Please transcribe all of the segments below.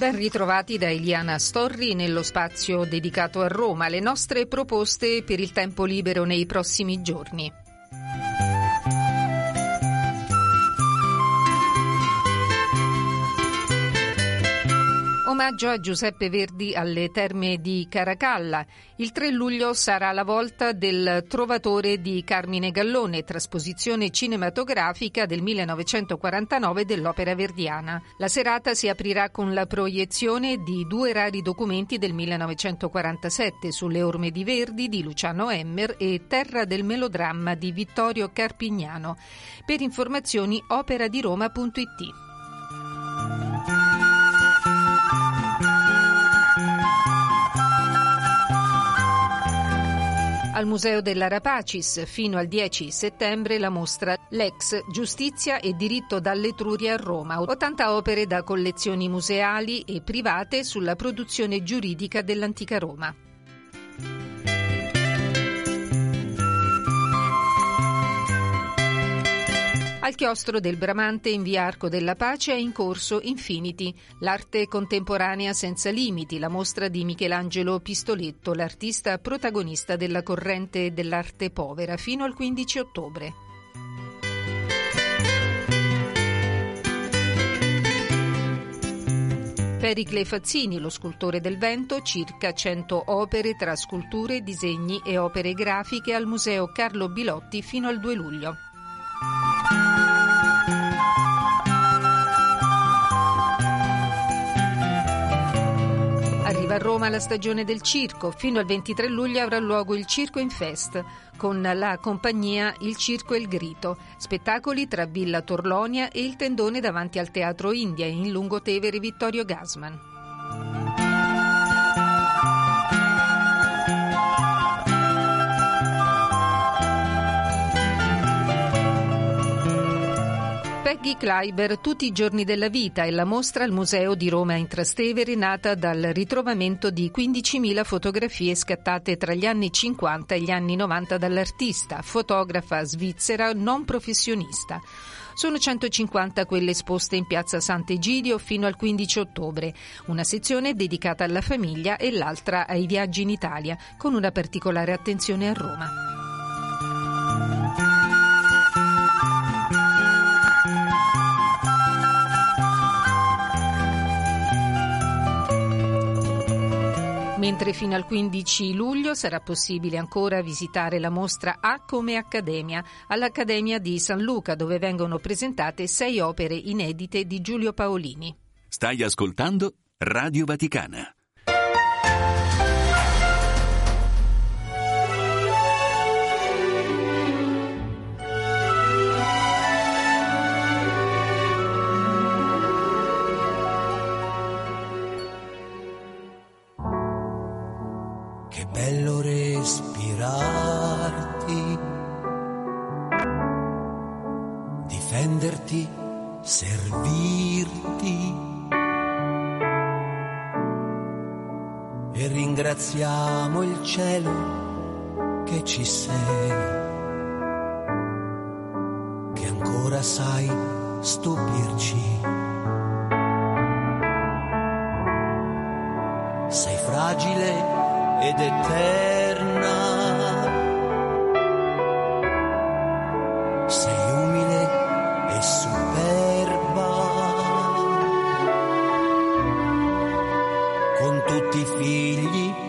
Ben ritrovati da Eliana Storri nello spazio dedicato a Roma, le nostre proposte per il tempo libero nei prossimi giorni. Omaggio a Giuseppe Verdi alle terme di Caracalla. Il 3 luglio sarà la volta del Trovatore di Carmine Gallone, trasposizione cinematografica del 1949 dell'opera verdiana. La serata si aprirà con la proiezione di due rari documenti del 1947 sulle orme di Verdi di Luciano Emmer e Terra del melodramma di Vittorio Carpignano. Per informazioni operadiroma.it. Al Museo della Rapacis fino al 10 settembre la mostra Lex, Giustizia e Diritto dall'Etruria a Roma, 80 opere da collezioni museali e private sulla produzione giuridica dell'antica Roma. Al chiostro del Bramante in via Arco della Pace è in corso Infinity, l'arte contemporanea senza limiti, la mostra di Michelangelo Pistoletto, l'artista protagonista della corrente dell'arte povera, fino al 15 ottobre. Pericle Fazzini, lo scultore del vento, circa 100 opere tra sculture, disegni e opere grafiche al Museo Carlo Bilotti fino al 2 luglio. Arriva a Roma la stagione del circo. Fino al 23 luglio avrà luogo il Circo in Fest con la compagnia Il Circo e il Grito. Spettacoli tra Villa Torlonia e il tendone davanti al Teatro India in Lungotevere Vittorio Gasman. Peggy Kleiber, Tutti i giorni della vita è la mostra al Museo di Roma in Trastevere nata dal ritrovamento di 15.000 fotografie scattate tra gli anni 50 e gli anni 90 dall'artista, fotografa svizzera non professionista. Sono 150 quelle esposte in piazza Sant'Egidio fino al 15 ottobre, una sezione dedicata alla famiglia e l'altra ai viaggi in Italia, con una particolare attenzione a Roma. Mentre fino al 15 luglio sarà possibile ancora visitare la mostra A come Accademia all'Accademia di San Luca, dove vengono presentate sei opere inedite di Giulio Paolini. Stai ascoltando Radio Vaticana. Ringraziamo il cielo che ci sei, che ancora sai stupirci. Sei fragile ed eterna. Sei umile e superba, con tutti i figli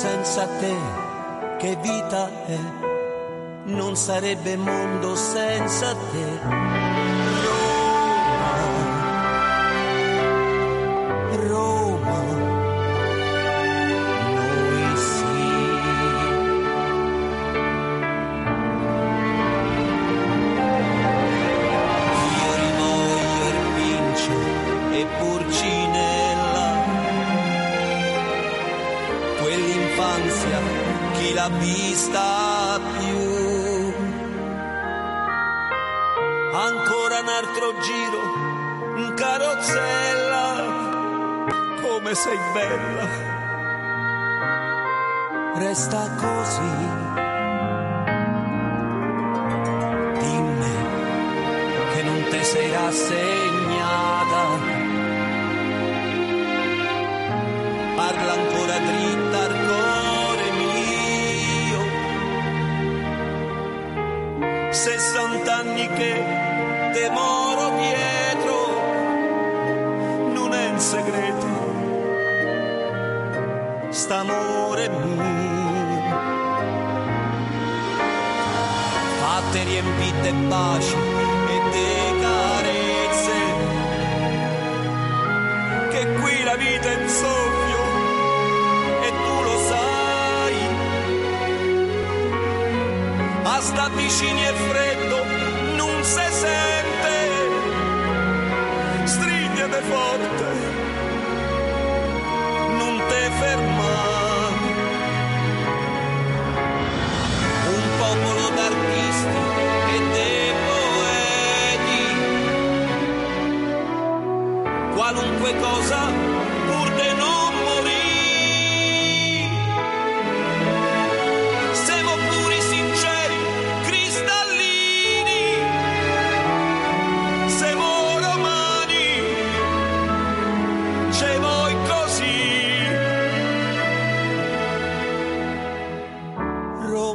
senza te, che vita è? Non sarebbe mondo senza te. Altro giro in carrozzella, come sei bella. Resta così. Dimmi che non te sei rassegnata. Parla ancora dritta al cuore. 60 anni che te moro dietro, non è un segreto, st'amore mio. Fatte riempite baci e te carezze, che qui la vita è soffio e tu lo sai. Basta vicini e freddo, non si forte, non te ferma.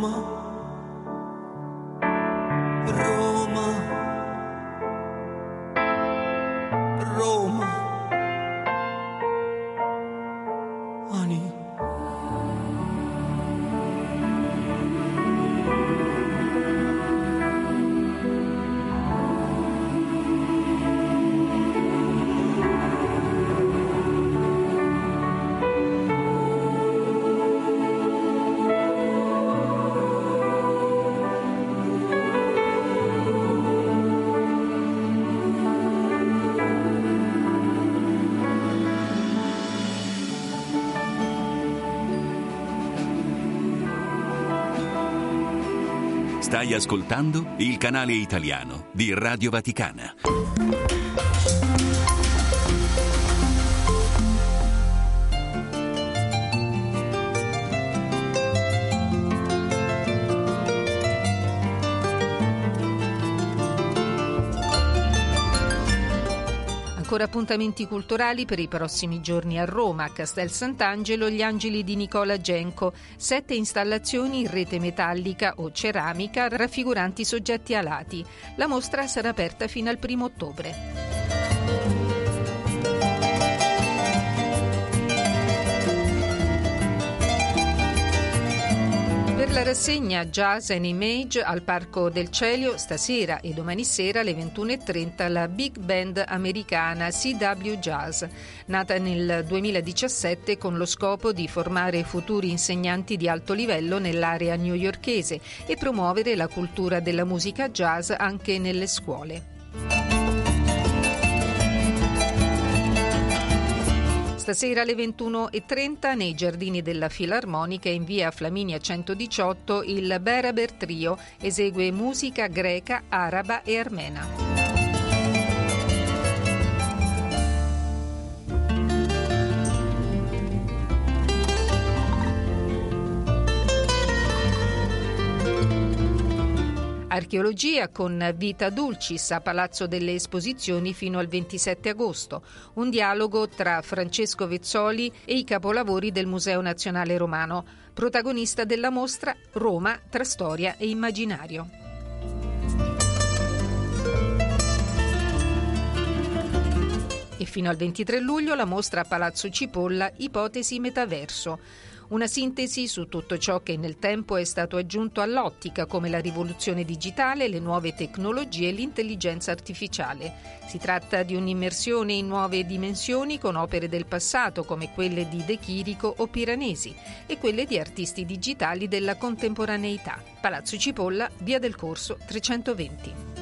mama. Stai ascoltando il canale italiano di Radio Vaticana. Ancora appuntamenti culturali per i prossimi giorni a Roma, a Castel Sant'Angelo, gli angeli di Nicola Genco, sette installazioni in rete metallica o ceramica raffiguranti soggetti alati. La mostra sarà aperta fino al primo ottobre. Per la rassegna Jazz and Image al Parco del Celio stasera e domani sera alle 21.30 la big band americana CW Jazz, nata nel 2017 con lo scopo di formare futuri insegnanti di alto livello nell'area newyorkese e promuovere la cultura della musica jazz anche nelle scuole. Stasera alle 21.30 nei giardini della Filarmonica in via Flaminia 118 il Beraber Trio esegue musica greca, araba e armena. Archeologia con Vita Dulcis a Palazzo delle Esposizioni fino al 27 agosto. Un dialogo tra Francesco Vezzoli e i capolavori del Museo Nazionale Romano. Protagonista della mostra Roma tra storia e immaginario. E fino al 23 luglio la mostra a Palazzo Cipolla Ipotesi Metaverso. Una sintesi su tutto ciò che nel tempo è stato aggiunto all'ottica, come la rivoluzione digitale, le nuove tecnologie e l'intelligenza artificiale. Si tratta di un'immersione in nuove dimensioni con opere del passato come quelle di De Chirico o Piranesi e quelle di artisti digitali della contemporaneità. Palazzo Cipolla, via del Corso 320.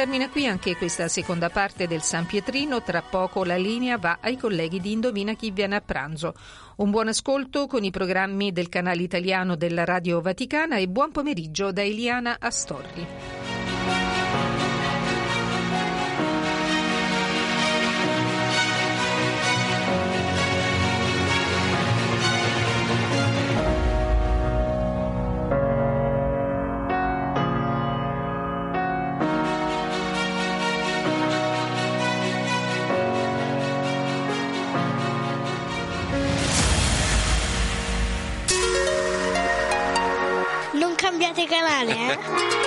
Termina qui anche questa seconda parte del San Pietrino. Tra poco la linea va ai colleghi di Indovina chi viene a pranzo. Un buon ascolto con i programmi del canale italiano della Radio Vaticana e buon pomeriggio da Eliana Astorri. 贾玲